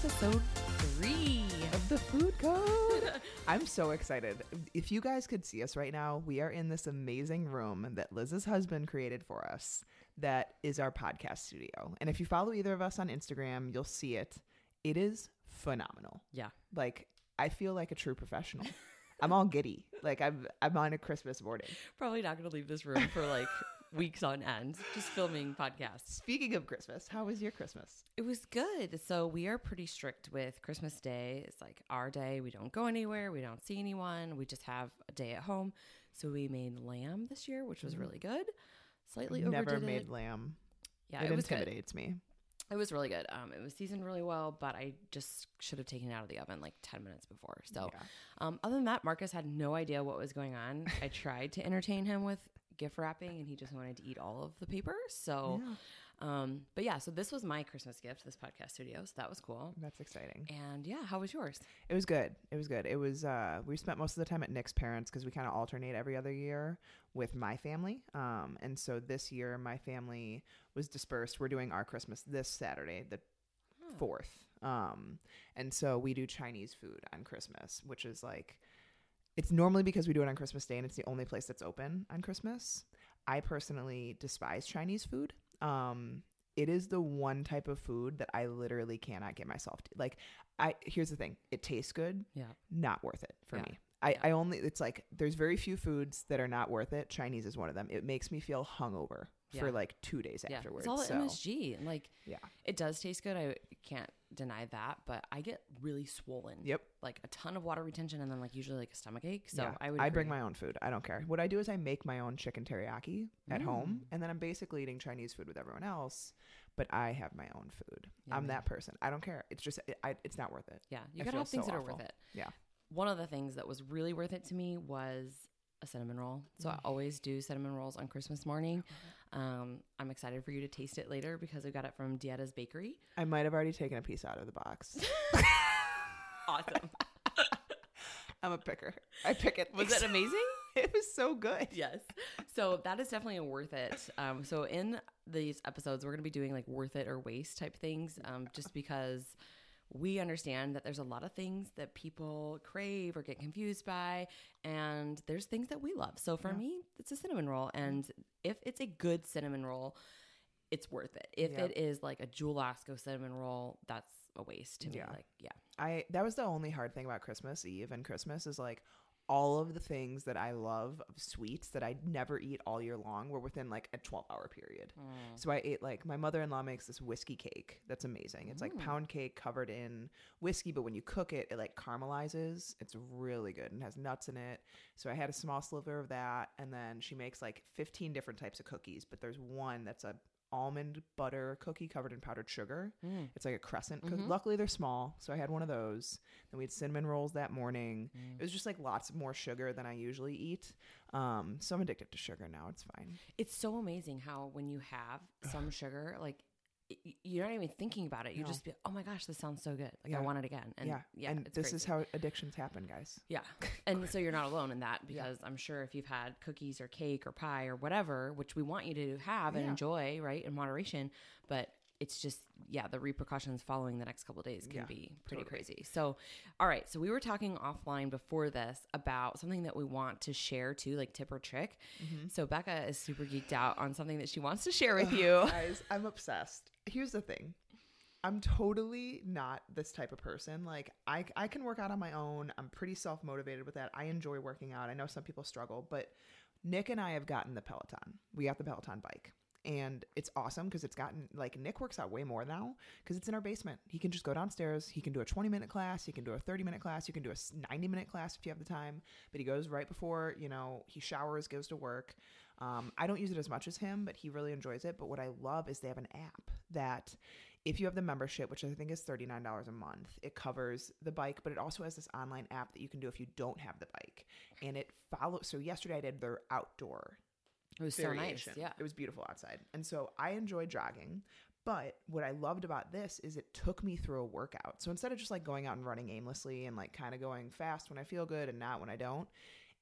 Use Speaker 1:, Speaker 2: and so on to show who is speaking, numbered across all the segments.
Speaker 1: Episode three of the Food Code.
Speaker 2: I'm so excited. If you guys could see us right now, we are in this amazing room that Liz's husband created for us that is our podcast studio. And if you follow either of us on Instagram, you'll see it. It is phenomenal.
Speaker 1: yeah,
Speaker 2: Like, I feel like a true professional. I'm all giddy. Like I'm I'm on a Christmas morning.
Speaker 1: probably not going to leave this room for like weeks on end, just filming podcasts.
Speaker 2: Speaking of Christmas, how was your Christmas?
Speaker 1: It was good. So we are pretty strict with Christmas Day. It's like our day. We don't go anywhere. We don't see anyone. We just have a day at home. So we made lamb this year, which was really good. Slightly
Speaker 2: I've never made
Speaker 1: it.
Speaker 2: lamb.
Speaker 1: Yeah,
Speaker 2: it,
Speaker 1: it was good.
Speaker 2: intimidates me.
Speaker 1: It was really good. Um, it was seasoned really well, but I just should have taken it out of the oven like 10 minutes before. So,
Speaker 2: Yeah.
Speaker 1: um, other than that, Marcus had no idea what was going on. I tried to entertain him with gift wrapping, and he just wanted to eat all of the paper. So, um, but yeah, so this was my Christmas gift, this podcast studio. So that was cool.
Speaker 2: That's exciting.
Speaker 1: And yeah, how was yours?
Speaker 2: It was good. It was good. It was uh we spent most of the time at Nick's parents because we kind of alternate every other year with my family. Um and so this year my family was dispersed. We're doing our Christmas this Saturday, the fourth. Um and so we do Chinese food on Christmas, which is like it's normally because we do it on Christmas Day and it's the only place that's open on Christmas. I personally despise Chinese food. Um, it is the one type of food that I literally cannot get myself to. Like, I here's the thing: it tastes good,
Speaker 1: Yeah.
Speaker 2: not worth it for
Speaker 1: Yeah.
Speaker 2: me. I,
Speaker 1: Yeah.
Speaker 2: I only it's like there's very few foods that are not worth it. Chinese is one of them. It makes me feel hungover
Speaker 1: Yeah.
Speaker 2: for like two days
Speaker 1: Yeah.
Speaker 2: afterwards.
Speaker 1: It's all
Speaker 2: so,
Speaker 1: MSG. Like,
Speaker 2: yeah,
Speaker 1: it does taste good. I can't deny that, but I get really swollen.
Speaker 2: Yep.
Speaker 1: Like a ton of water retention and then like usually like a stomach ache. So
Speaker 2: yeah.
Speaker 1: I would
Speaker 2: I bring my own food. I don't care. What I do is I make my own chicken teriyaki at home,
Speaker 1: Mm.
Speaker 2: and then I'm basically eating Chinese food with everyone else. But I have my own food. I'm
Speaker 1: Yummy.
Speaker 2: that person. I don't care. It's just it, I, it's not worth it.
Speaker 1: Yeah, you
Speaker 2: I
Speaker 1: gotta have things
Speaker 2: so
Speaker 1: that are worth it.
Speaker 2: Yeah.
Speaker 1: One of the things that was really worth it to me was a cinnamon roll. So
Speaker 2: Mm.
Speaker 1: I always do cinnamon rolls on Christmas morning. Um, I'm excited for you to taste it later because I got it from Dietta's Bakery.
Speaker 2: I might have already taken a piece out of the box.
Speaker 1: Awesome.
Speaker 2: I'm a picker. I pick it.
Speaker 1: was it amazing?
Speaker 2: It was so good.
Speaker 1: yes. So that is definitely a worth it. Um, so in these episodes, we're going to be doing like worth it or waste type things, um, just because we understand that there's a lot of things that people crave or get confused by, and there's things that we love. So for me, it's a cinnamon roll, and if it's a good cinnamon roll, it's worth it. If
Speaker 2: Yep.
Speaker 1: it is like a Jewel-Osco cinnamon roll, that's a waste to me.
Speaker 2: Yeah.
Speaker 1: Like, yeah,
Speaker 2: I that was the only hard thing about Christmas Eve and Christmas is like all of the things that I love of sweets that I never eat all year long were within like a 12 hour period. Mm. So I ate like my mother-in-law makes this whiskey cake that's amazing. It's like mm. pound cake covered in whiskey, but when you cook it, it like caramelizes. It's really good and has nuts in it. So I had a small sliver of that and then she makes like 15 different types of cookies, but there's one that's a almond butter cookie covered in powdered sugar.
Speaker 1: Mm.
Speaker 2: It's like a crescent.
Speaker 1: Mm-hmm.
Speaker 2: cookie. Luckily, they're small, so I had one of those. Then we had cinnamon rolls that morning.
Speaker 1: Mm.
Speaker 2: It was just like lots more sugar than I usually eat. Um, so I'm addicted to sugar now. It's fine.
Speaker 1: It's so amazing how when you have some sugar, like you're not even thinking about it. You
Speaker 2: No.
Speaker 1: just be, oh my gosh, this sounds so good. Like
Speaker 2: Yeah.
Speaker 1: I want it again. And
Speaker 2: yeah,
Speaker 1: yeah,
Speaker 2: And this is how addictions happen, guys.
Speaker 1: Yeah. And so you're not alone in that because I'm sure if you've had cookies or cake or pie or whatever, which we want you to have and
Speaker 2: Yeah.
Speaker 1: enjoy, right, in moderation, but it's just yeah, the repercussions following the next couple days can
Speaker 2: Yeah,
Speaker 1: be pretty
Speaker 2: totally.
Speaker 1: crazy. So, all right, so we were talking offline before this about something that we want to share too, like tip or trick.
Speaker 2: Mm-hmm.
Speaker 1: So Becca is super geeked out on something that she wants to share with you.
Speaker 2: guys, I'm obsessed. Here's the thing. I'm totally not this type of person. Like I I can work out on my own. I'm pretty self-motivated with that. I enjoy working out. I know some people struggle, but Nick and I have gotten the Peloton. We got the Peloton bike. and it's awesome because it's gotten like Nick works out way more now because it's in our basement. He can just go downstairs. He can do a 20 minute class. He can do a 30 minute class. You can do a 90 minute class if you have the time. But he goes right before you know he showers, goes to work. Um, I don't use it as much as him, but he really enjoys it. But what I love is they have an app that if you have the membership, which I think is $39 a month, it covers the bike, but it also has this online app that you can do if you don't have the bike. And it follows. So yesterday I did their outdoor
Speaker 1: It was so nice. Yeah.
Speaker 2: It was beautiful outside. And so I enjoyed jogging. But what I loved about this is it took me through a workout. So instead of just like going out and running aimlessly and like kind of going fast when I feel good and not when I don't,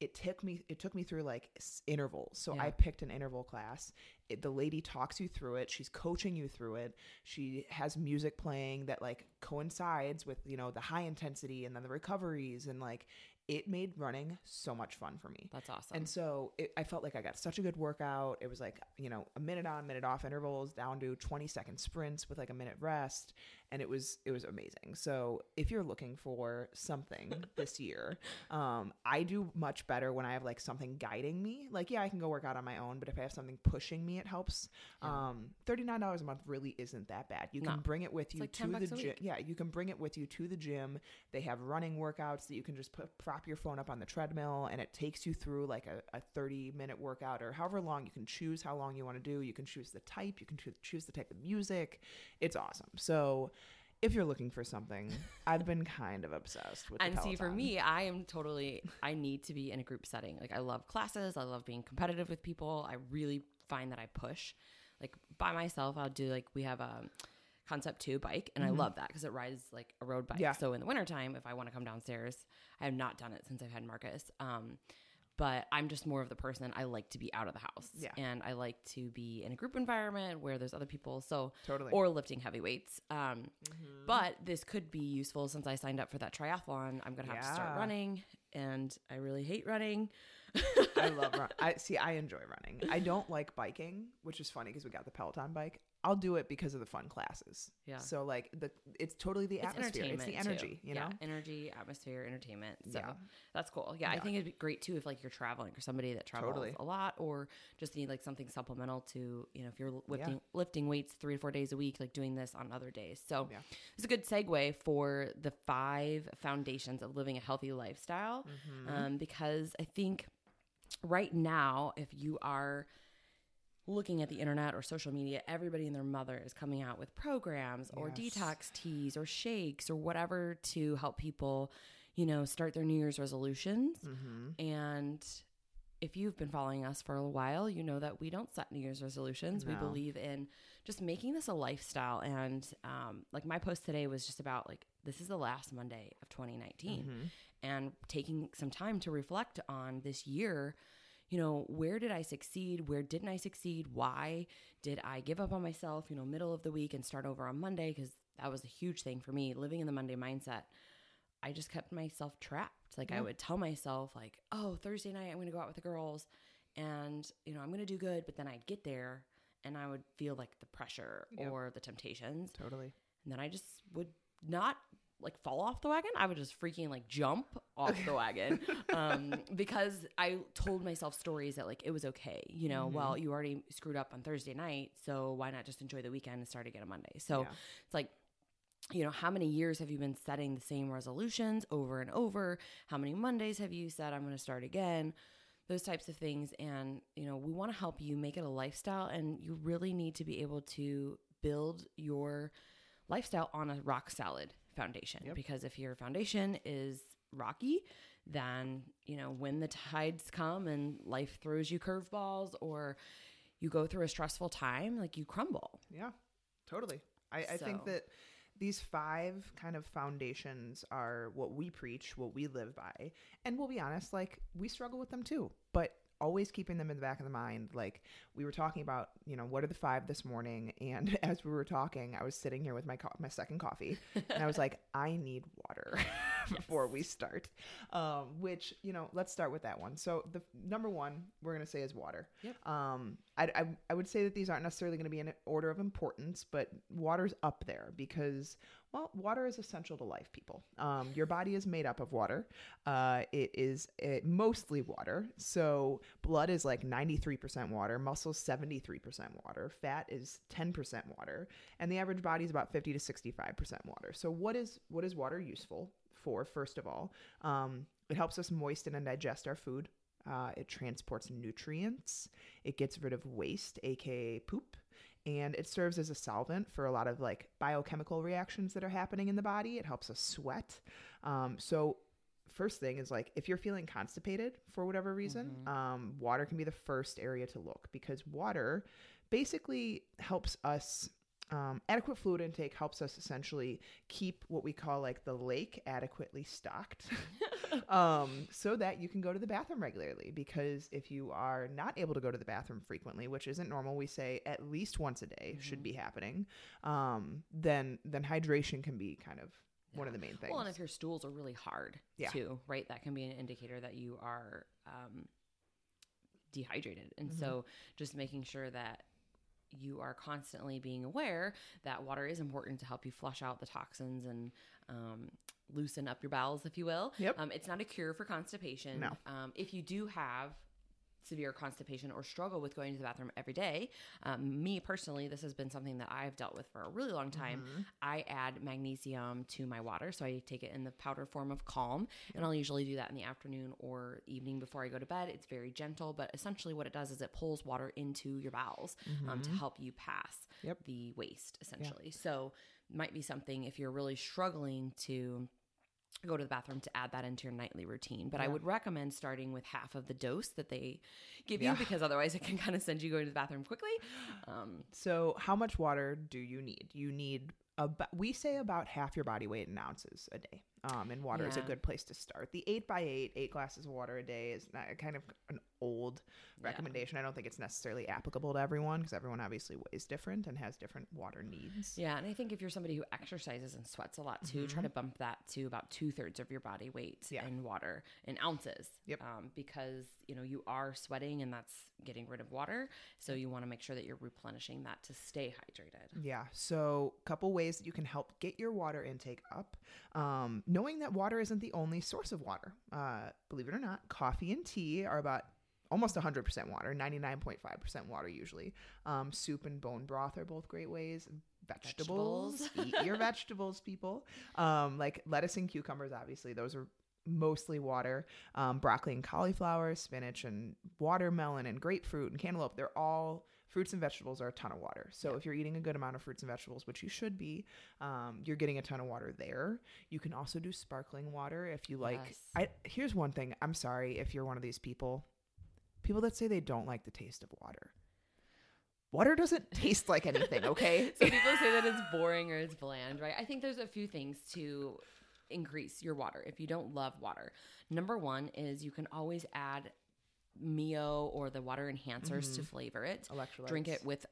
Speaker 2: it took me it took me through like s- intervals. So
Speaker 1: Yeah.
Speaker 2: I picked an interval class. It, the lady talks you through it. She's coaching you through it. She has music playing that like coincides with, you know, the high intensity and then the recoveries and like it made running so much fun for me.
Speaker 1: That's awesome.
Speaker 2: And so it, I felt like I got such a good workout. It was like, you know, a minute on, minute off intervals down to 20 second sprints with like a minute rest. And it was, it was amazing. So if you're looking for something this year, um, I do much better when I have like something guiding me. Like, yeah, I can go work out on my own, but if I have something pushing me, it helps. Um, $39 a month really isn't that bad. You can
Speaker 1: No.
Speaker 2: bring it with you
Speaker 1: like
Speaker 2: to
Speaker 1: 10
Speaker 2: the gym. Yeah, you can bring it with you to the gym. They have running workouts that you can just put prop your phone up on the treadmill and it takes you through like a, a 30 minute workout or however long you can choose how long you want to do. You can choose the type, you can choo- choose the type of music. It's awesome. So if you're looking for something, I've been kind of obsessed with the
Speaker 1: and see for me i am totally i need to be in a group setting. Like i love classes. I love being competitive with people. I really find that i push like by myself. I'll do like we have a concept 2 bike and i love that because it rides like a road bike.
Speaker 2: Mm-hmm. Yeah.
Speaker 1: so in the wintertime if i want to come downstairs i have not done it since i've had marcus. Um but i'm just more of the person i like to be out of the house
Speaker 2: Yeah.
Speaker 1: and i like to be in a group environment where there's other people so
Speaker 2: Totally.
Speaker 1: or lifting heavy weights um
Speaker 2: Mhm.
Speaker 1: but this could be useful since I signed up for that triathlon. I'm gonna have to start running, and I really hate running.
Speaker 2: I love run. I see. I enjoy running. I don't like biking, which is funny because we got the Peloton bike. I'll do it because of the fun classes.
Speaker 1: Yeah.
Speaker 2: So like the it's totally the
Speaker 1: It's
Speaker 2: atmosphere. It's the
Speaker 1: too.
Speaker 2: energy. You
Speaker 1: yeah,
Speaker 2: know.
Speaker 1: energy, atmosphere, entertainment. So
Speaker 2: Yeah.
Speaker 1: that's cool. Yeah, I think it'd be great too if like you're traveling or somebody that travels
Speaker 2: Totally.
Speaker 1: a lot, or just need like something supplemental to you know if you're lifting lifting weights three or four days a week, like doing this on other days. So
Speaker 2: Yeah.
Speaker 1: it's a good segue for the five foundations of living a healthy lifestyle,
Speaker 2: Mm-hmm.
Speaker 1: um, because I think right now if you are looking at the internet or social media, everybody and their mother is coming out with programs or
Speaker 2: Yes.
Speaker 1: detox teas or shakes or whatever to help people, you know, start their New Year's resolutions.
Speaker 2: Mm-hmm.
Speaker 1: And if you've been following us for a while, you know that we don't set New Year's resolutions. We believe in just making this a lifestyle. And um, like my post today was just about like, this is the last Monday of 2019
Speaker 2: Mm-hmm.
Speaker 1: and taking some time to reflect on this year you know where did i succeed? Where didn't i succeed? Why did i give up on myself you know middle of the week and start over on monday? Because that was a huge thing for me living in the monday mindset. I just kept myself trapped. Like i would tell myself like oh thursday night i'm going to go out with the girls and you know i'm going to do good but then i'd get there and i would feel like the pressure
Speaker 2: Yep.
Speaker 1: or the temptations.
Speaker 2: Totally.
Speaker 1: and then I just would not like fall off the wagon. I would just freaking like jump off the wagon um, because I told myself stories that like it was okay. You know,
Speaker 2: Mhm.
Speaker 1: well, you already screwed up on Thursday night, so why not just enjoy the weekend and start again on Monday? So
Speaker 2: Yeah.
Speaker 1: it's like, you know, how many years have you been setting the same resolutions over and over? How many Mondays have you said, I'm going to start again? Those types of things. And, you know, we want to help you make it a lifestyle, and you really need to be able to build your lifestyle on a rock solid foundation.
Speaker 2: Yep.
Speaker 1: Because if your foundation is rocky, then, you know, when the tides come and life throws you curveballs or you go through a stressful time, like you crumble.
Speaker 2: Yeah, totally. I, I think that these five kind of foundations are what we preach, what we live by. And we'll be honest, like we struggle with them too, but always keeping them in the back of the mind. Like we were talking about, you know, what are the five this morning? And as we were talking, I was sitting here with my co- my second coffee and I was like, I need water before we start. Um, which you know, let's start with that one. So the number one we're gonna say is water.
Speaker 1: Yep.
Speaker 2: Um, I, I I would say that these aren't necessarily gonna be in order of importance, but water's up there because well, water is essential to life, people. Um, your body is made up of water. Uh, it is it, mostly water. So blood is like 93% water, muscles 73% water, fat is 10% water, and the average body is about 50 to 65% water. So what is what is water useful for? First of all, um, it helps us moisten and digest our food. Uh, it transports nutrients. It gets rid of waste, aka poop and it serves as a solvent for a lot of like biochemical reactions that are happening in the body. It helps us sweat. Um, so, first thing is like if you're feeling constipated for whatever reason, um, water can be the first area to look because water basically helps us. Um, adequate fluid intake helps us essentially keep what we call like the lake adequately stocked um, so that you can go to the bathroom regularly. Because if you are not able to go to the bathroom frequently, which isn't normal, we say at least once a day should be happening. Um, then then hydration can be kind of one of the main things.
Speaker 1: Well, and if your stools are really hard
Speaker 2: Yeah.
Speaker 1: too, right? That can be an indicator that you are um, dehydrated. And
Speaker 2: Mm-hmm.
Speaker 1: so just making sure that you are constantly being aware that water is important to help you flush out the toxins and um, loosen up your bowels, if you will.
Speaker 2: Yep.
Speaker 1: Um, it's not a cure for constipation.
Speaker 2: No.
Speaker 1: Um, if you do have severe constipation or struggle with going to the bathroom every day, um, me personally, this has been something that I've dealt with for a really long time.
Speaker 2: Mm-hmm.
Speaker 1: I add magnesium to my water, so I take it in the powder form of Calm, and I'll usually do that in the afternoon or evening before I go to bed. It's very gentle, but essentially what it does is it pulls water into your bowels um, to help you pass
Speaker 2: Mm-hmm. Yep.
Speaker 1: the waste, essentially. So might be something if you're really struggling to go to the bathroom to add that into your nightly routine. But I would recommend starting with half of the dose that they give
Speaker 2: Yeah.
Speaker 1: you because otherwise it can kind of send you going to the bathroom quickly. Um,
Speaker 2: So, how much water do you need? You need about we say about half your body weight in ounces a day. Um, and water is a good place to start. The eight by eight, eight glasses of water a day is not, kind of an old
Speaker 1: Yeah.
Speaker 2: recommendation. I don't think it's necessarily applicable to everyone because everyone obviously weighs different and has different water needs.
Speaker 1: Yeah, and I think if you're somebody who exercises and sweats a lot too, try to bump that to about two thirds of your body weight
Speaker 2: Mm-hmm. Yeah.
Speaker 1: in water in ounces.
Speaker 2: Yep.
Speaker 1: Um, because you know you are sweating and that's getting rid of water, so you want to make sure that you're replenishing that to stay hydrated.
Speaker 2: Yeah. So, a couple ways that you can help get your water intake up. Um, knowing that water isn't the only source of water. Uh, believe it or not, coffee and tea are about almost 100% water, 99.5% water usually. Um, soup and bone broth are both great ways. Vegetables,
Speaker 1: Vegetables.
Speaker 2: eat your vegetables, people. Um, like lettuce and cucumbers, obviously, those are mostly water. Um, broccoli and cauliflower, spinach and watermelon and grapefruit and cantaloupe, they're all fruits and vegetables are a ton of water. So if you're eating a good amount of fruits and vegetables, which you should be, um, you're getting a ton of water there. You can also do sparkling water if you like.
Speaker 1: Yes.
Speaker 2: I here's one thing. I'm sorry if you're one of these people, people that say they don't like the taste of water. Water doesn't taste like anything, okay?
Speaker 1: So people say that it's boring or it's bland, right? I think there's a few things to increase your water if you don't love water. Number one is you can always add Mio or the water enhancers to flavor it. Drink it with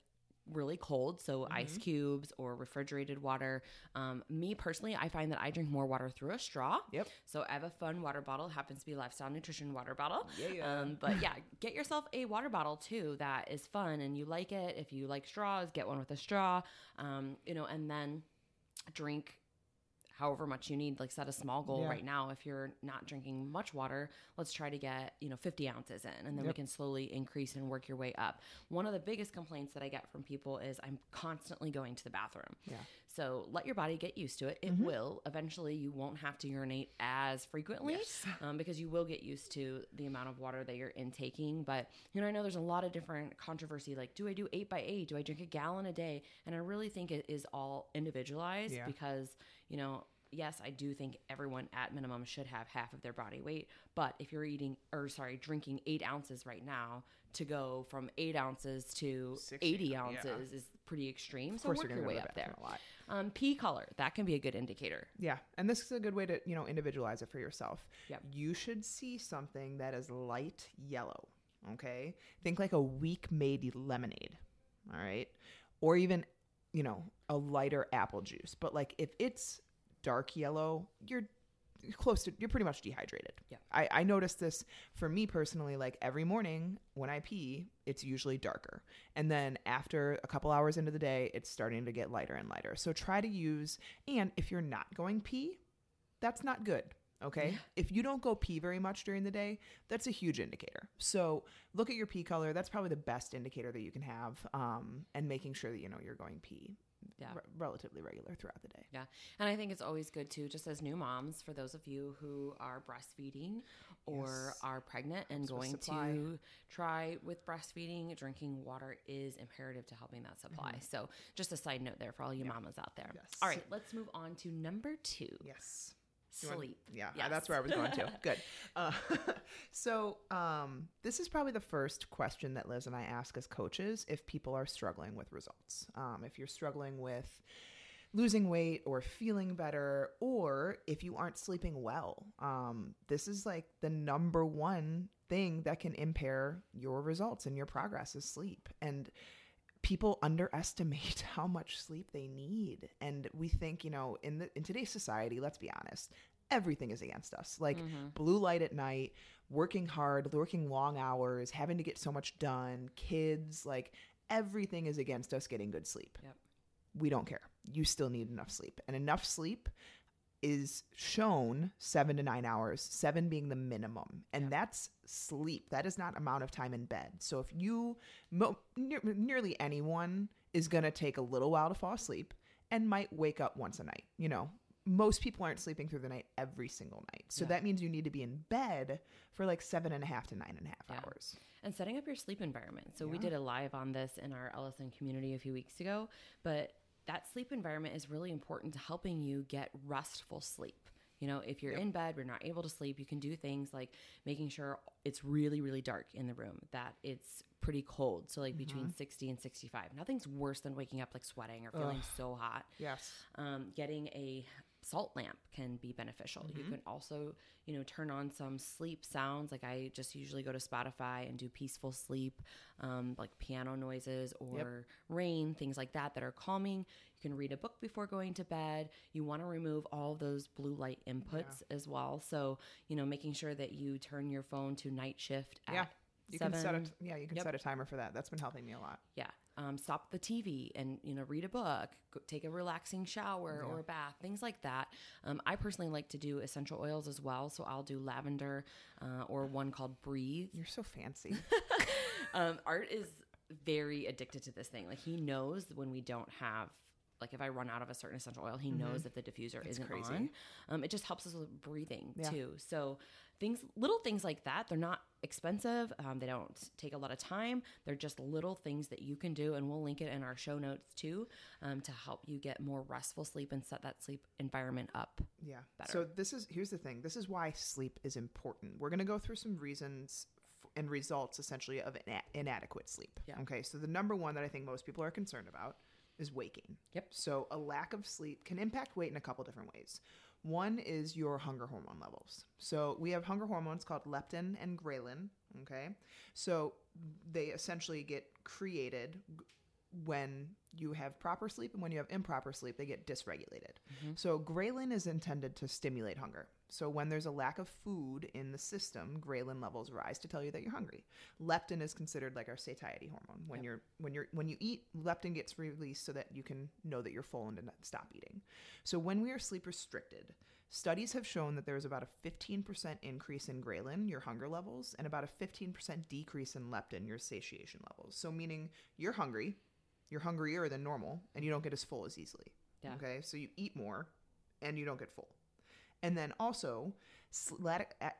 Speaker 1: really cold, so ice cubes or refrigerated water. Um, me personally, I find that I drink more water through a straw.
Speaker 2: Yep.
Speaker 1: So I have a fun water bottle. Happens to be Lifestyle Nutrition water bottle.
Speaker 2: Yeah.
Speaker 1: Um, but yeah, get yourself a water bottle too that is fun and you like it. If you like straws, get one with a straw. Um, you know, and then drink however much you need like set a small goal
Speaker 2: Yeah.
Speaker 1: right now if you're not drinking much water let's try to get you know 50 ounces in and then we can slowly increase and work your way up one of the biggest complaints that i get from people is i'm constantly going to the bathroom
Speaker 2: Yeah.
Speaker 1: So let your body get used to it it
Speaker 2: Mm-hmm.
Speaker 1: will eventually you won't have to urinate as frequently
Speaker 2: Yes.
Speaker 1: um, because you will get used to the amount of water that you're intaking. But you know, I know there's a lot of different controversy. Like, do I do eight by eight? Do I drink a gallon a day? And I really think it is all individualized
Speaker 2: Yeah.
Speaker 1: because you know. Yes, I do think everyone at minimum should have half of their body weight. But if you're eating, or sorry, drinking eight ounces right now, to go from eight ounces to
Speaker 2: 60,
Speaker 1: 80
Speaker 2: yeah.
Speaker 1: ounces is pretty extreme.
Speaker 2: Of
Speaker 1: So work
Speaker 2: you're
Speaker 1: your way up there.
Speaker 2: a lot.
Speaker 1: Um, pea color, that can be a good indicator.
Speaker 2: Yeah, and this is a good way to you know individualize it for yourself.
Speaker 1: Yep.
Speaker 2: You should see something that is light yellow. Okay, think like a weak made lemonade. All right, or even you know a lighter apple juice. But like if it's dark yellow, you're close to you're pretty much dehydrated.
Speaker 1: Yeah.
Speaker 2: I, I noticed this for me personally, like every morning when I pee, it's usually darker. And then after a couple hours into the day, it's starting to get lighter and lighter. So try to use and if you're not going pee, that's not good. Okay. If you don't go pee very much during the day, that's a huge indicator. So look at your pee color. That's probably the best indicator that you can have. Um, and making sure that you know you're going pee
Speaker 1: Yeah.
Speaker 2: re- relatively regular throughout the day.
Speaker 1: Yeah. And I think it's always good too, just as new moms, for those of you who are breastfeeding or
Speaker 2: Yes.
Speaker 1: are pregnant and going
Speaker 2: supply.
Speaker 1: to try with breastfeeding, drinking water is imperative to helping that supply. So just a side note there for all you mamas out there.
Speaker 2: Mm-hmm. Yes.
Speaker 1: All right, let's move on to number two.
Speaker 2: Yes. You want-
Speaker 1: Sleep.
Speaker 2: yeah,
Speaker 1: Yes.
Speaker 2: that's where I was going to. Good. Uh, so, um, this is probably the first question that Liz and I ask as coaches if people are struggling with results. Um, if you're struggling with losing weight or feeling better, or if you aren't sleeping well, um, this is like the number one thing that can impair your results and your progress is sleep. And people underestimate how much sleep they need. And we think you know in the in today's society let's be honest everything is against us. Like mm-hmm. blue light at night working hard working long hours having to get so much done kids like everything is against us getting good sleep.
Speaker 1: Yep.
Speaker 2: we don't care. You still need enough sleep. And enough sleep is shown seven to nine hours, seven being the minimum. And that's sleep. That is not amount of time in bed. So if you, mo- near, nearly anyone is going to take a little while to fall asleep and might wake up once a night. You know, most people aren't sleeping through the night every single night. So
Speaker 1: Yeah.
Speaker 2: that means you need to be in bed for like seven and a half to nine and a half
Speaker 1: Yeah.
Speaker 2: hours.
Speaker 1: and setting up your sleep environment. So we did a live on this in our LSN community a few weeks ago, but that sleep environment is really important to helping you get restful sleep. You know, if you're
Speaker 2: Yep.
Speaker 1: in bed, you're not able to sleep, you can do things like making sure it's really, really dark in the room, that it's pretty cold. So, like between 60 and 65. Nothing's worse than waking up like sweating or feeling so hot
Speaker 2: Yes.
Speaker 1: um, getting a salt lamp can be beneficial. You can also, you know, turn on some sleep sounds. Like I just usually go to Spotify and do peaceful sleep, um, like piano noises or rain, things like that that are calming. You can read a book before going to bed. You want to remove all those blue light inputs as well. So, you know, making sure that you turn your phone to night shift at
Speaker 2: Yeah. You
Speaker 1: seven.
Speaker 2: can set a yeah, you can
Speaker 1: Yep.
Speaker 2: set a timer for that. That's been helping me a lot.
Speaker 1: Yeah. Um, stop the TV and you know read a book, go, take a relaxing shower or a bath, things like that. Um, I personally like to do essential oils as well, so I'll do lavender uh, or one called Breathe.
Speaker 2: You're so fancy.
Speaker 1: Um, Art is very addicted to this thing. Like he knows when we don't have. Like if I run out of a certain essential oil, he knows that the diffuser isn't
Speaker 2: Mm-hmm. crazy.
Speaker 1: on. Um, it just helps us with breathing
Speaker 2: Yeah.
Speaker 1: too. So things, little things like that, they're not expensive. Um, they don't take a lot of time. They're just little things that you can do, and we'll link it in our show notes too um, to help you get more restful sleep and set that sleep environment up.
Speaker 2: Yeah.
Speaker 1: better.
Speaker 2: So this is here's the thing. This is why sleep is important. We're going to go through some reasons and results essentially of ina- inadequate sleep.
Speaker 1: Yeah.
Speaker 2: Okay. So the number one that I think most people are concerned about is waking.
Speaker 1: Yep.
Speaker 2: So a lack of sleep can impact weight in a couple different ways. One is your hunger hormone levels. So we have hunger hormones called leptin and ghrelin. Okay. So they essentially get created when you have proper sleep and when you have improper sleep, they get dysregulated. Mm-hmm. So ghrelin is intended to stimulate hunger. So when there's a lack of food in the system, ghrelin levels rise to tell you that you're hungry. Leptin is considered like our satiety hormone. When you're when you're when you eat, leptin gets released so that you can know that you're full and to not stop eating. So when we are sleep restricted, studies have shown that there's about a 15% increase in ghrelin, your hunger levels, and about a 15% decrease in leptin, your satiation levels. So meaning you're hungry, you're hungrier than normal, and you don't get as full as easily.
Speaker 1: Yeah.
Speaker 2: Okay, so you eat more, and you don't get full. And then also,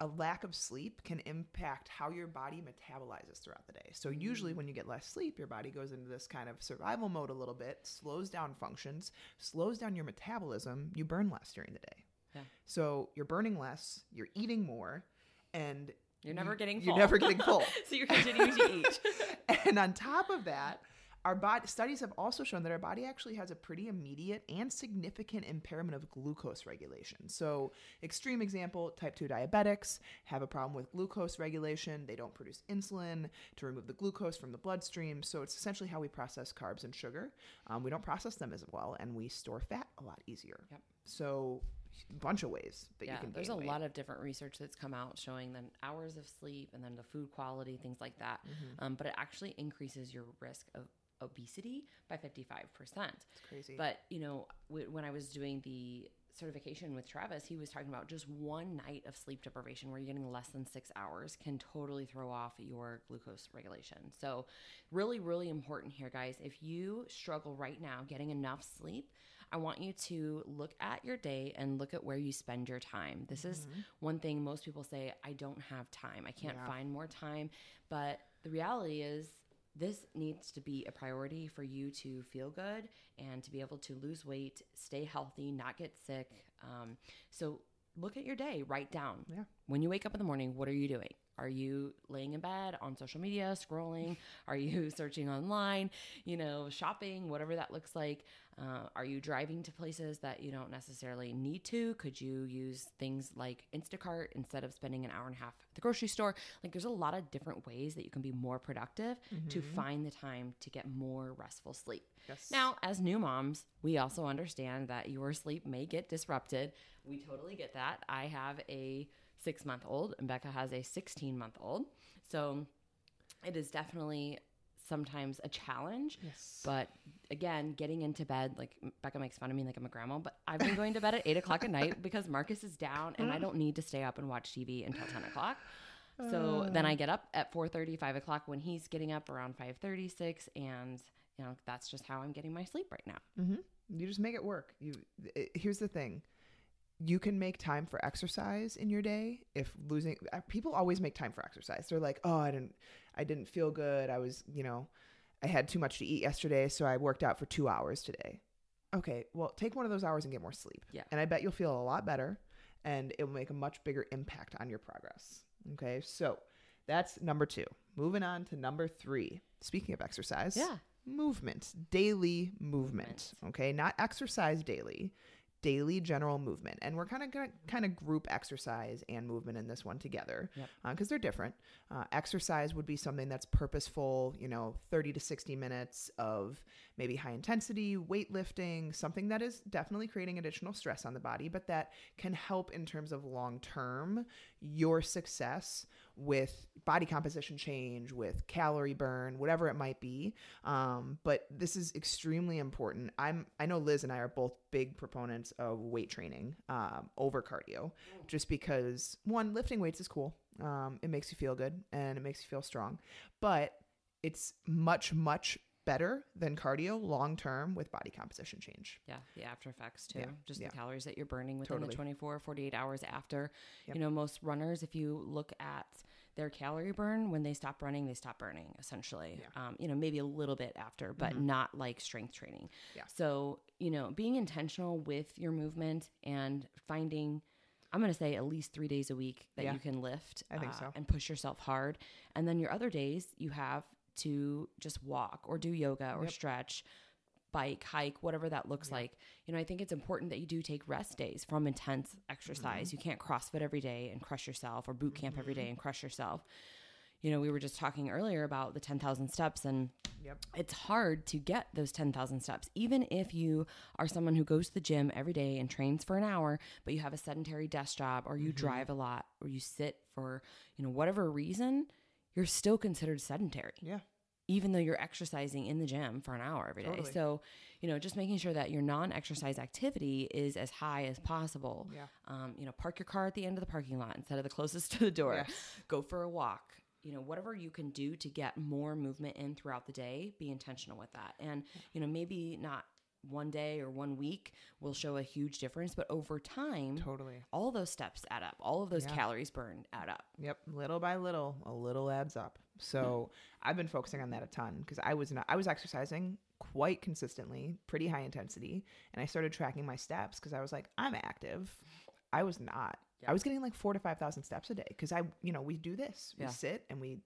Speaker 2: a lack of sleep can impact how your body metabolizes throughout the day. So, usually, mm. when you get less sleep, your body goes into this kind of survival mode a little bit, slows down functions, slows down your metabolism. You burn less during the day.
Speaker 1: Yeah.
Speaker 2: So, you're burning less, you're eating more, and
Speaker 1: You're never
Speaker 2: you-
Speaker 1: getting
Speaker 2: You're
Speaker 1: full.
Speaker 2: never getting full.
Speaker 1: so you're continuing to eat.
Speaker 2: and on top of that, our body studies have also shown that our body actually has a pretty immediate and significant impairment of glucose regulation. So, extreme example, type 2 diabetics have a problem with glucose regulation. They don't produce insulin to remove the glucose from the bloodstream. So, it's essentially how we process carbs and sugar. Um, we don't process them as well, and we store fat a lot easier.
Speaker 1: Yep.
Speaker 2: So, a bunch of ways that
Speaker 1: yeah,
Speaker 2: you can.
Speaker 1: there's a
Speaker 2: weight.
Speaker 1: lot of different research that's come out showing that hours of sleep and then the food quality, things like that.
Speaker 2: Mm-hmm.
Speaker 1: Um, but it actually increases your risk of obesity by 55%.
Speaker 2: It's crazy.
Speaker 1: But, you know, w- when I was doing the certification with Travis, he was talking about just one night of sleep deprivation where you're getting less than six hours can totally throw off your glucose regulation. So, really, really important here, guys. If you struggle right now getting enough sleep, I want you to look at your day and look at where you spend your time. This is mm-hmm. one thing most people say I don't have time. I can't
Speaker 2: Yeah.
Speaker 1: find more time. But the reality is, this needs to be a priority for you to feel good and to be able to lose weight, stay healthy, not get sick. Um, so look at your day, write down.
Speaker 2: Yeah.
Speaker 1: When you wake up in the morning, what are you doing? Are you laying in bed on social media, scrolling? Are you searching online, you know, shopping, whatever that looks like? Uh, are you driving to places that you don't necessarily need to? Could you use things like Instacart instead of spending an hour and a half at the grocery store? Like, there's a lot of different ways that you can be more productive to find the time to get more restful sleep.
Speaker 2: Yes.
Speaker 1: Now, as new moms, we also understand that your sleep may get disrupted. We totally get that. I have a six month old, and Becca has a 16 month old. So it is definitely sometimes a challenge.
Speaker 2: Yes.
Speaker 1: But again, getting into bed, like Becca makes fun of me like I'm a grandma, but I've been going to bed at eight o'clock at night because Marcus is down and I don't need to stay up and watch TV until 10 o'clock. So then I get up at 4 5 o'clock when he's getting up around 5 and you know, that's just how I'm getting my sleep right now.
Speaker 2: hmm You just make it work. You it, here's the thing. You can make time for exercise in your day if losing uh, people always make time for exercise. They're like, "Oh, I didn't I didn't feel good. I was, you know, I had too much to eat yesterday, so I worked out for 2 hours today." Okay, well, take one of those hours and get more sleep.
Speaker 1: Yeah.
Speaker 2: And I bet you'll feel a lot better and it will make a much bigger impact on your progress. Okay? So, that's number 2. Moving on to number 3. Speaking of exercise,
Speaker 1: Yeah.
Speaker 2: movement, daily movement. Okay, not exercise daily, daily general movement. And we're kind of going to kind of group exercise and movement in this one together
Speaker 1: Yep.
Speaker 2: because they're different. Uh, exercise would be something that's purposeful, you know, 30 to 60 minutes of maybe high intensity weightlifting, something that is definitely creating additional stress on the body, but that can help in terms of long term your success with body composition change, with calorie burn, whatever it might be. Um, but this is extremely important. I'm I know Liz and I are both big proponents of weight training um, over cardio, just because one lifting weights is cool. Um, it makes you feel good and it makes you feel strong, but it's much much better than cardio long term with body composition change.
Speaker 1: Yeah, the after effects too.
Speaker 2: Yeah,
Speaker 1: Just
Speaker 2: yeah.
Speaker 1: the calories that you're burning within
Speaker 2: Totally.
Speaker 1: the 24, 48 hours after.
Speaker 2: Yep.
Speaker 1: You know, most runners, if you look at their calorie burn, when they stop running, they stop burning essentially.
Speaker 2: Yeah. Mm-hmm.
Speaker 1: Um, you know, maybe a little bit after, but not like strength training.
Speaker 2: Yeah.
Speaker 1: So, you know, being intentional with your movement and finding, I'm going to say at least three days a week that
Speaker 2: Yeah.
Speaker 1: you can lift
Speaker 2: I think
Speaker 1: uh,
Speaker 2: so.
Speaker 1: and push yourself hard. And then your other days, you have to just walk or do yoga or
Speaker 2: Yep.
Speaker 1: stretch bike, hike, whatever that looks like. You know, I think it's important that you do take rest days from intense exercise.
Speaker 2: Mm-hmm.
Speaker 1: You can't CrossFit every day and crush yourself or boot camp every day and crush yourself. You know, we were just talking earlier about the 10,000 steps and
Speaker 2: Yep.
Speaker 1: it's hard to get those 10,000 steps. Even if you are someone who goes to the gym every day and trains for an hour, but you have a sedentary desk job or you
Speaker 2: Mm-hmm.
Speaker 1: drive a lot or you sit for, you know, whatever reason, you're still considered sedentary
Speaker 2: Yeah.
Speaker 1: Even though you're exercising in the gym for an hour every day.
Speaker 2: Totally.
Speaker 1: So, you know, just making sure that your non-exercise activity is as high as possible.
Speaker 2: Yeah.
Speaker 1: Um, you know, park your car at the end of the parking lot instead of the closest to the door.
Speaker 2: Yes.
Speaker 1: Go for a walk. You know, whatever you can do to get more movement in throughout the day, be intentional with that. And, you know, maybe not one day or one week will show a huge difference, but over time,
Speaker 2: Totally.
Speaker 1: all those steps add up. All of those
Speaker 2: Yeah.
Speaker 1: calories burned add up.
Speaker 2: Yep, little by little, a little adds up. So hmm. I've been focusing on that a ton because I was not I was exercising quite consistently, pretty high intensity, and I started tracking my steps because I was like, I'm active. I was not.
Speaker 1: Yeah.
Speaker 2: I was getting like four to five thousand steps a day because I, you know, we do this. We
Speaker 1: Yeah.
Speaker 2: sit and we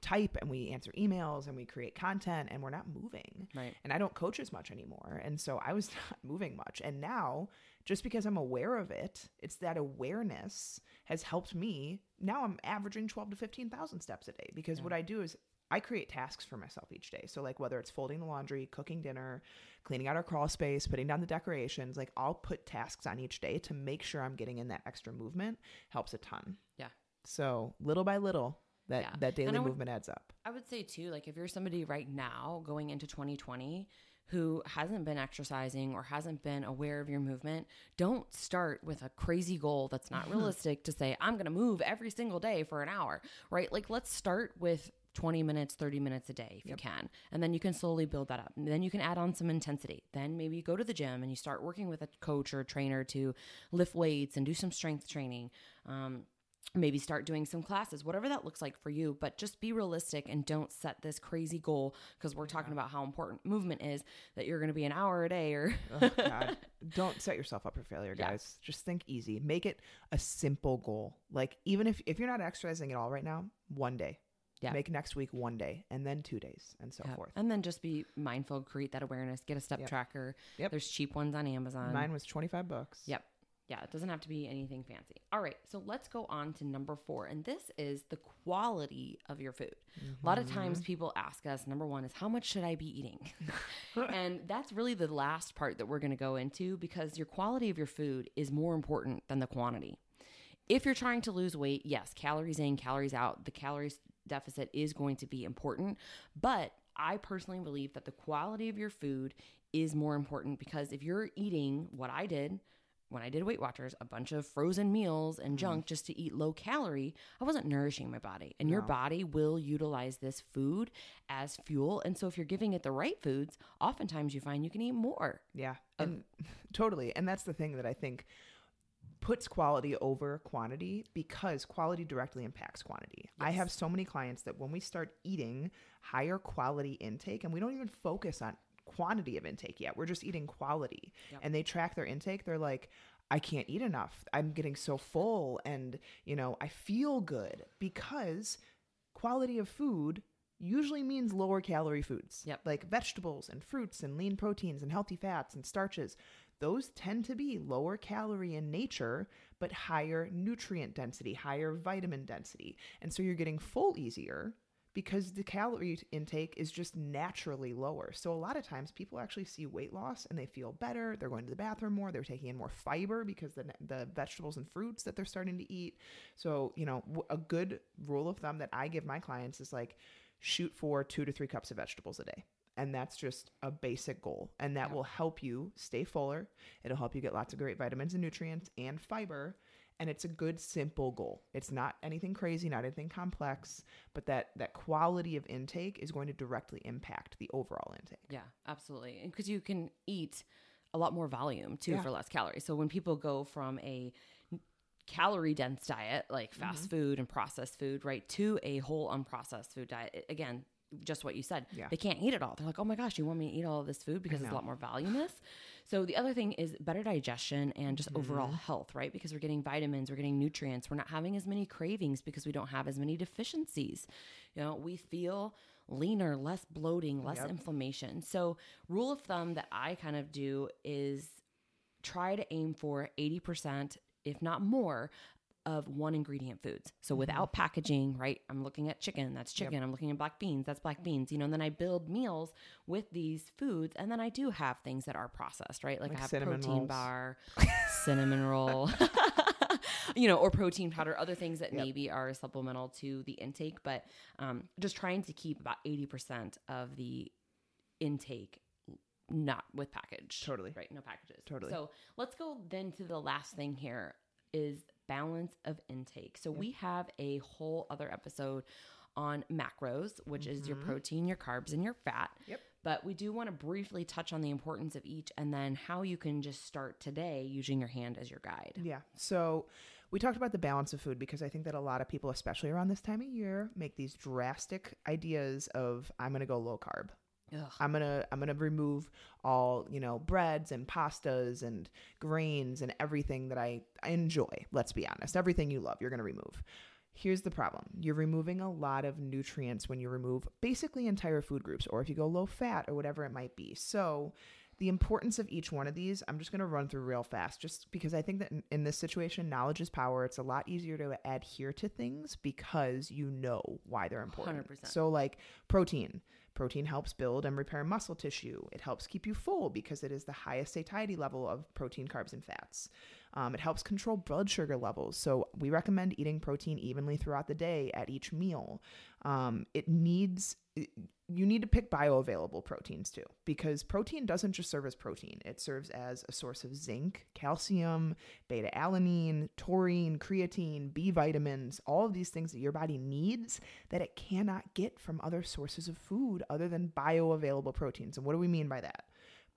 Speaker 2: type and we answer emails and we create content and we're not moving
Speaker 1: Right.
Speaker 2: and I don't coach as much anymore. And so I was not moving much. And now just because I'm aware of it, it's that awareness has helped me. Now I'm averaging 12 to 15,000 steps a day because what I do is I create tasks for myself each day. So, like, whether it's folding the laundry, cooking dinner, cleaning out our crawl space, putting down the decorations, like, I'll put tasks on each day to make sure I'm getting in that extra movement helps a ton.
Speaker 1: Yeah.
Speaker 2: So, little by little, that,
Speaker 1: Yeah.
Speaker 2: that daily
Speaker 1: would-
Speaker 2: movement adds up.
Speaker 1: I would say too, like if you're somebody right now going into 2020 who hasn't been exercising or hasn't been aware of your movement, don't start with a crazy goal that's not realistic to say, I'm going to move every single day for an hour, right? Like let's start with 20 minutes, 30 minutes a day if you can. And then you can slowly build that up. And then you can add on some intensity. Then maybe you go to the gym and you start working with a coach or a trainer to lift weights and do some strength training. Um, maybe start doing some classes, whatever that looks like for you. But just be realistic and don't set this crazy goal because we're talking about how important movement is that you're going to be an hour a day or.
Speaker 2: Oh, God. Don't set yourself up for failure,
Speaker 1: Yeah.
Speaker 2: guys. Just think easy. Make it a simple goal. Like, even if, if you're not exercising at all right now, one day.
Speaker 1: Yeah.
Speaker 2: Make next week one day and then two days and so
Speaker 1: Yeah.
Speaker 2: forth.
Speaker 1: And then just be mindful, create that awareness, get a step
Speaker 2: Yep.
Speaker 1: tracker.
Speaker 2: Yep.
Speaker 1: There's cheap ones on Amazon.
Speaker 2: Mine was 25 bucks.
Speaker 1: Yep. Yeah, it doesn't have to be anything fancy. All right, so let's go on to number four. And this is the quality of your food. A lot of
Speaker 2: Mm-hmm.
Speaker 1: times people ask us, number one is, how much should I be eating? and that's really the last part that we're going to go into because your quality of your food is more important than the quantity. If you're trying to lose weight, yes, calories in, calories out, the calories deficit is going to be important. But I personally believe that the quality of your food is more important because if you're eating what I did when I did Weight Watchers, a bunch of frozen meals and mm-hmm. junk just to eat low calorie, I wasn't nourishing my body. And your body will utilize this food as fuel. And so if you're giving it the right foods, oftentimes you find you can eat more.
Speaker 2: Yeah. And totally. And that's the thing that I think puts quality over quantity because quality directly impacts quantity. I have so many clients that when we start eating higher quality intake and we don't even focus on quantity of intake yet, we're just eating quality
Speaker 1: Yep.
Speaker 2: and they track their intake, they're like, I can't eat enough. I'm getting so full and, you know, I feel good because quality of food usually means lower calorie foods.
Speaker 1: Yep.
Speaker 2: Like vegetables and fruits and lean proteins and healthy fats and starches. Those tend to be lower calorie in nature, but higher nutrient density, higher vitamin density. And so you're getting full easier because the calorie intake is just naturally lower. So a lot of times people actually see weight loss and they feel better. They're going to the bathroom more. They're taking in more fiber because the the vegetables and fruits that they're starting to eat. So, you know, a good rule of thumb that I give my clients is like shoot for 2 to 3 cups of vegetables a day. And that's just a basic goal. And that
Speaker 1: Yeah.
Speaker 2: will help you stay fuller. It'll help you get lots of great vitamins and nutrients and fiber and it's a good simple goal it's not anything crazy not anything complex but that that quality of intake is going to directly impact the overall intake
Speaker 1: Yeah, absolutely. Because you can eat a lot more volume too
Speaker 2: Yeah.
Speaker 1: for less calories. So when people go from a calorie dense diet like fast
Speaker 2: Mm-hmm.
Speaker 1: food and processed food, right, to a whole unprocessed food diet, it- again, just what you said.
Speaker 2: Yeah.
Speaker 1: They can't eat it all. They're like, oh my gosh, you want me to eat all of this food because it's a lot more voluminous. So the other thing is better digestion and just overall
Speaker 2: Mm-hmm.
Speaker 1: health, right? Because we're getting vitamins, we're getting nutrients, we're not having as many cravings because we don't have as many deficiencies. You know, we feel leaner, less bloating, less
Speaker 2: Yep.
Speaker 1: inflammation. So rule of thumb that I kind of do is try to aim for 80%, if not more, of one ingredient foods. So without packaging, right? I'm looking at chicken, that's chicken. I'm looking at black beans, that's black beans. You know, and then I build meals with these foods. And then I do have things that are processed, right? Like,
Speaker 2: Like
Speaker 1: I have protein
Speaker 2: rolls.
Speaker 1: bar, cinnamon roll. you know, or protein powder, other things that
Speaker 2: Yep.
Speaker 1: maybe are supplemental to the intake, but um, just trying to keep about 80% of the intake not with package.
Speaker 2: Totally.
Speaker 1: Right. No packages.
Speaker 2: Totally.
Speaker 1: So let's go then to the last thing here is balance of intake. So we have a whole other episode on macros, which is your protein, your carbs, and your fat.
Speaker 2: Mm-hmm. Yep.
Speaker 1: But we do want to briefly touch on the importance of each and then how you can just start today using your hand as your guide.
Speaker 2: Yeah. So we talked about the balance of food because I think that a lot of people, especially around this time of year, make these drastic ideas of I'm going to go low carb.
Speaker 1: Ugh.
Speaker 2: I'm gonna I'm gonna remove all you know breads and pastas and grains and everything that I, I enjoy. Let's be honest, everything you love, you're gonna remove. Here's the problem: you're removing a lot of nutrients when you remove basically entire food groups, or if you go low fat or whatever it might be. So the importance of each one of these, I'm just going to run through real fast, just because I think that in, in this situation, knowledge is power. It's a lot easier to adhere to things because you know why they're important.
Speaker 1: 100%.
Speaker 2: So, like protein. Protein helps build and repair muscle tissue. It helps keep you full because it is the highest satiety level of protein, carbs, and fats. Um, it helps control blood sugar levels. So we recommend eating protein evenly throughout the day at each meal. Um, it needs you need to pick bioavailable proteins too because protein doesn't just serve as protein it serves as a source of zinc calcium beta alanine taurine creatine b vitamins all of these things that your body needs that it cannot get from other sources of food other than bioavailable proteins and what do we mean by that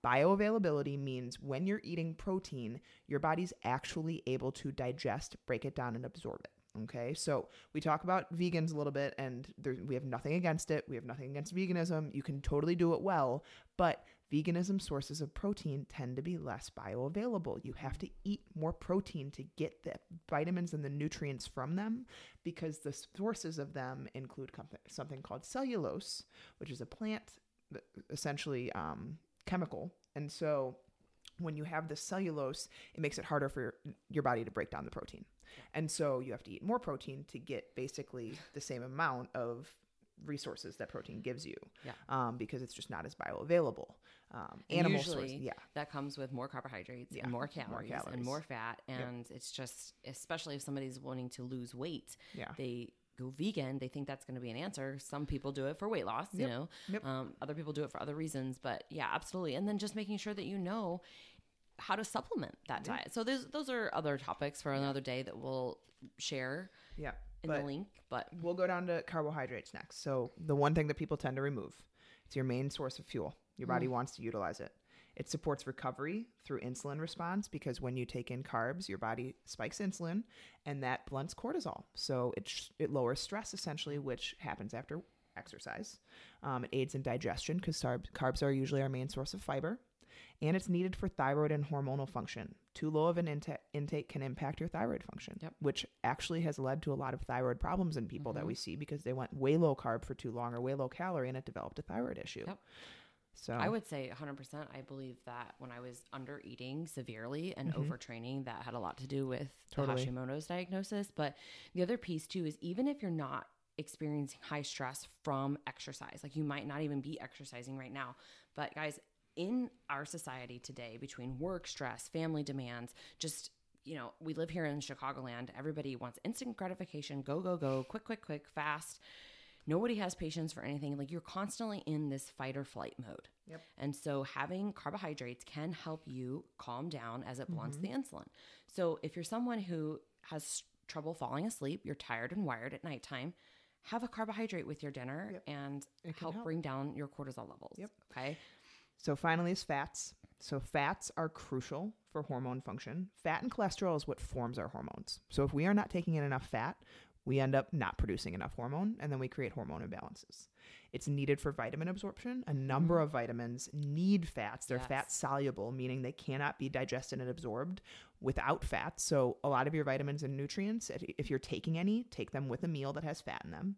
Speaker 2: Bioavailability means when you're eating protein, your body's actually able to digest, break it down, and absorb it. Okay, so we talk about vegans a little bit, and there, we have nothing against it. We have nothing against veganism. You can totally do it well, but veganism sources of protein tend to be less bioavailable. You have to eat more protein to get the vitamins and the nutrients from them because the sources of them include something called cellulose, which is a plant, essentially um, chemical. And so when you have the cellulose, it makes it harder for your your body to break down the protein. And so you have to eat more protein to get basically the same amount of resources that protein gives you.
Speaker 1: Yeah.
Speaker 2: Um, because it's just not as bioavailable. Um,
Speaker 1: and
Speaker 2: animal
Speaker 1: usually,
Speaker 2: source, yeah.
Speaker 1: that comes with more carbohydrates
Speaker 2: Yeah,
Speaker 1: and more
Speaker 2: more
Speaker 1: calories,
Speaker 2: calories.
Speaker 1: and more fat. And it's just, especially if somebody's wanting to lose weight,
Speaker 2: Yeah.
Speaker 1: they go vegan. They think that's going to be an answer. Some people do it for weight loss, you know.
Speaker 2: yep.
Speaker 1: Um, other people do it for other reasons. But yeah, absolutely. And then just making sure that you know how to supplement that diet. So those those are other topics for another day that we'll share
Speaker 2: Yeah.
Speaker 1: in the link. But
Speaker 2: we'll go down to carbohydrates next. So the one thing that people tend to remove, it's your main source of fuel. Your body wants to utilize it. It supports recovery through insulin response because when you take in carbs, your body spikes insulin and that blunts cortisol. So it, sh- it lowers stress essentially, which happens after exercise. Um, it aids in digestion because carbs, carbs are usually our main source of fiber. And it's needed for thyroid and hormonal function. Too low of an inte- intake can impact your thyroid function,
Speaker 1: Yep.
Speaker 2: which actually has led to a lot of thyroid problems in people that we see because they went way low carb for too long or way low calorie and it developed a thyroid issue.
Speaker 1: Yep.
Speaker 2: So
Speaker 1: I would say 100%. I believe that when I was under eating severely and overtraining, that had a lot to do with
Speaker 2: Mm-hmm. Totally.
Speaker 1: Hashimoto's diagnosis. But the other piece too is even if you're not experiencing high stress from exercise, like you might not even be exercising right now, but guys, in our society today, between work stress, family demands, just you know, we live here in Chicagoland. Everybody wants instant gratification, go, go, go, quick, quick, quick, fast. Nobody has patience for anything. Like you're constantly in this fight or flight mode.
Speaker 2: Yep.
Speaker 1: And so having carbohydrates can help you calm down as it blunts the mm-hmm. insulin. So if you're someone who has trouble falling asleep, you're tired and wired at nighttime, have a carbohydrate with your dinner and help,
Speaker 2: help.
Speaker 1: bring down your cortisol levels.
Speaker 2: Yep.
Speaker 1: Okay.
Speaker 2: So finally is fats. So fats are crucial for hormone function. Fat and cholesterol is what forms our hormones. So if we are not taking in enough fat, we end up not producing enough hormone and then we create hormone imbalances. It's needed for vitamin absorption. A number of vitamins need fats. They're
Speaker 1: Yes.
Speaker 2: fat soluble, meaning they cannot be digested and absorbed without fat. So a lot of your vitamins and nutrients, if- if you're taking any, take them with a meal that has fat in them.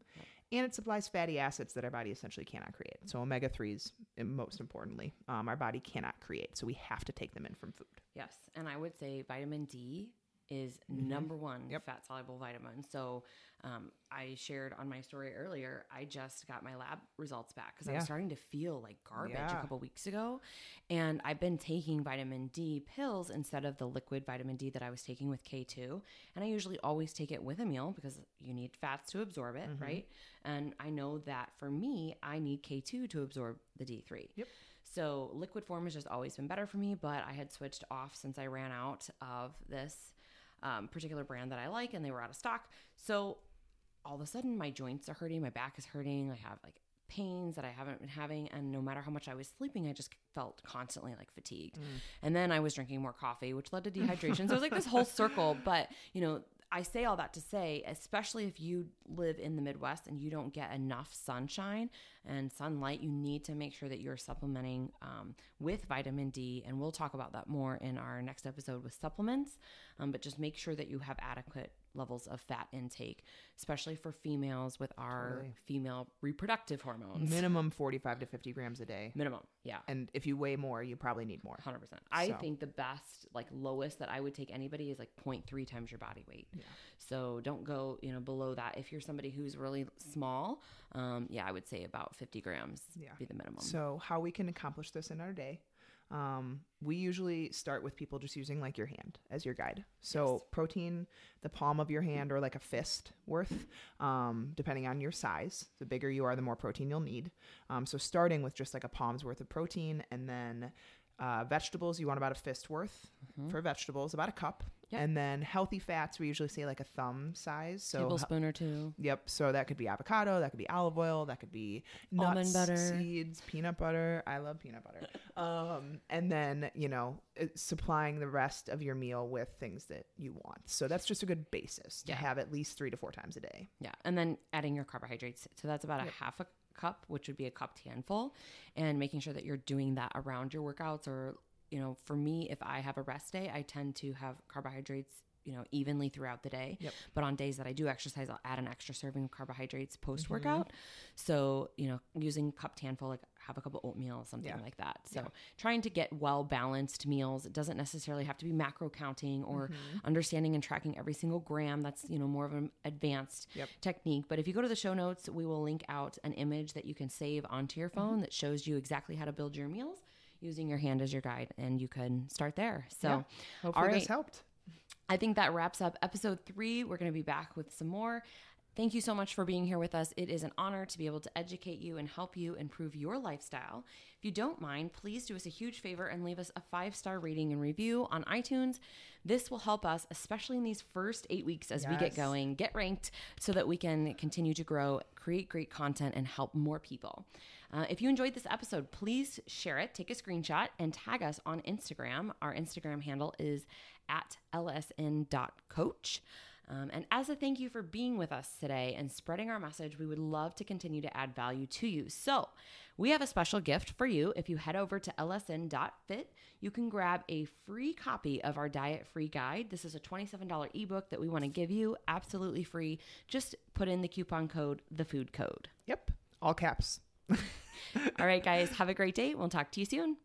Speaker 2: And it supplies fatty acids that our body essentially cannot create. So omega 3s, most importantly, um, our body cannot create. So we have to take them in from food.
Speaker 1: Yes. And I would say vitamin D is number one
Speaker 2: Mm-hmm. Yep.
Speaker 1: fat soluble vitamin. So um, I shared on my story earlier, I just got my lab results back because I was starting to feel like garbage
Speaker 2: Yeah.
Speaker 1: a couple weeks ago. And I've been taking vitamin D pills instead of the liquid vitamin D that I was taking with K2. And I usually always take it with a meal because you need fats to absorb it,
Speaker 2: Mm-hmm.
Speaker 1: right? And I know that for me, I need K2 to absorb the D3.
Speaker 2: Yep.
Speaker 1: So liquid form has just always been better for me, but I had switched off since I ran out of this um, particular brand that I like, and they were out of stock. So all of a sudden, my joints are hurting, my back is hurting, I have like pains that I haven't been having, and no matter how much I was sleeping, I just felt constantly like fatigued. And then I was drinking more coffee, which led to dehydration. so it was like this whole circle. But you know, I say all that to say, especially if you live in the Midwest and you don't get enough sunshine and sunlight, you need to make sure that you're supplementing um, with vitamin D. And we'll talk about that more in our next episode with supplements. Um, but just make sure that you have adequate levels of fat intake, especially for females with our
Speaker 2: Totally.
Speaker 1: female reproductive hormones.
Speaker 2: Minimum 45 to 50 grams a day.
Speaker 1: Minimum, yeah.
Speaker 2: And if you weigh more, you probably need more.
Speaker 1: Hundred percent. I
Speaker 2: So-
Speaker 1: think the best, like lowest that I would take anybody is like 0.3 times your body weight.
Speaker 2: Yeah.
Speaker 1: So don't go, you know, below that. If you're somebody who's really small, um, yeah, I would say about 50 grams
Speaker 2: Yeah.
Speaker 1: be the minimum.
Speaker 2: So, how we can accomplish this in our day? Um, we usually start with people just using like your hand as your guide. So,
Speaker 1: Yes.
Speaker 2: protein, the palm of your hand or like a fist worth, um, depending on your size. The bigger you are, the more protein you'll need. Um, so, starting with just like a palm's worth of protein, and then uh, vegetables, you want about a fist worth for vegetables, about a cup.
Speaker 1: Mm-hmm. Yep.
Speaker 2: And then healthy fats, we usually say like a thumb size. So,
Speaker 1: Tablespoon or two.
Speaker 2: Yep. So that could be avocado, that could be olive oil, that could be nuts,
Speaker 1: Almond butter.
Speaker 2: seeds, peanut butter. I love peanut butter. um, and then you know uh, supplying the rest of your meal with things that you want. So that's just a good basis to
Speaker 1: Yeah.
Speaker 2: have at least three to four times a day.
Speaker 1: Yeah. And then adding your carbohydrates. So that's about a half a cup, which would be a cupped handful, and making sure that you're doing that around your workouts. Or, you know, for me, if I have a rest day, I tend to have carbohydrates. You know, evenly throughout the day.
Speaker 2: Yep.
Speaker 1: But on days that I do exercise, I'll add an extra serving of carbohydrates post workout. So, you know, using cup handful, like have a cup of oatmeal, something
Speaker 2: Yeah.
Speaker 1: like that. So, trying to get well balanced meals. It doesn't necessarily have to be macro counting or
Speaker 2: Mm-hmm.
Speaker 1: understanding and tracking every single gram. That's, you know, more of an advanced
Speaker 2: Yep.
Speaker 1: technique. But if you go to the show notes, we will link out an image that you can save onto your
Speaker 2: Mm-hmm.
Speaker 1: phone that shows you exactly how to build your meals using your hand as your guide. And you can start there. So,
Speaker 2: Yeah. Hopefully
Speaker 1: all
Speaker 2: this
Speaker 1: right.
Speaker 2: helped.
Speaker 1: I think that wraps up episode three. We're going to be back with some more. Thank you so much for being here with us. It is an honor to be able to educate you and help you improve your lifestyle. If you don't mind, please do us a huge favor and leave us a five star rating and review on iTunes. This will help us, especially in these first eight weeks as we get going, get ranked so that we can continue to grow, create great content, and help more people. Uh, if you enjoyed this episode, please share it, take a screenshot, and tag us on Instagram. Our Instagram handle is at lsn.coach. Um, and as a thank you for being with us today and spreading our message, we would love to continue to add value to you. So, we have a special gift for you. If you head over to lsn.fit, you can grab a free copy of our diet free guide. This is a $27 ebook that we want to give you absolutely free. Just put in the coupon code, the food code.
Speaker 2: Yep. All caps.
Speaker 1: All right, guys, have a great day. We'll talk to you soon.